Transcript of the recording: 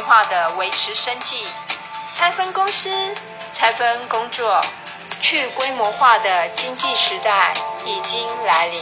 化的维持生计。拆分公司，拆分工作，去规模化的经济时代已经来临。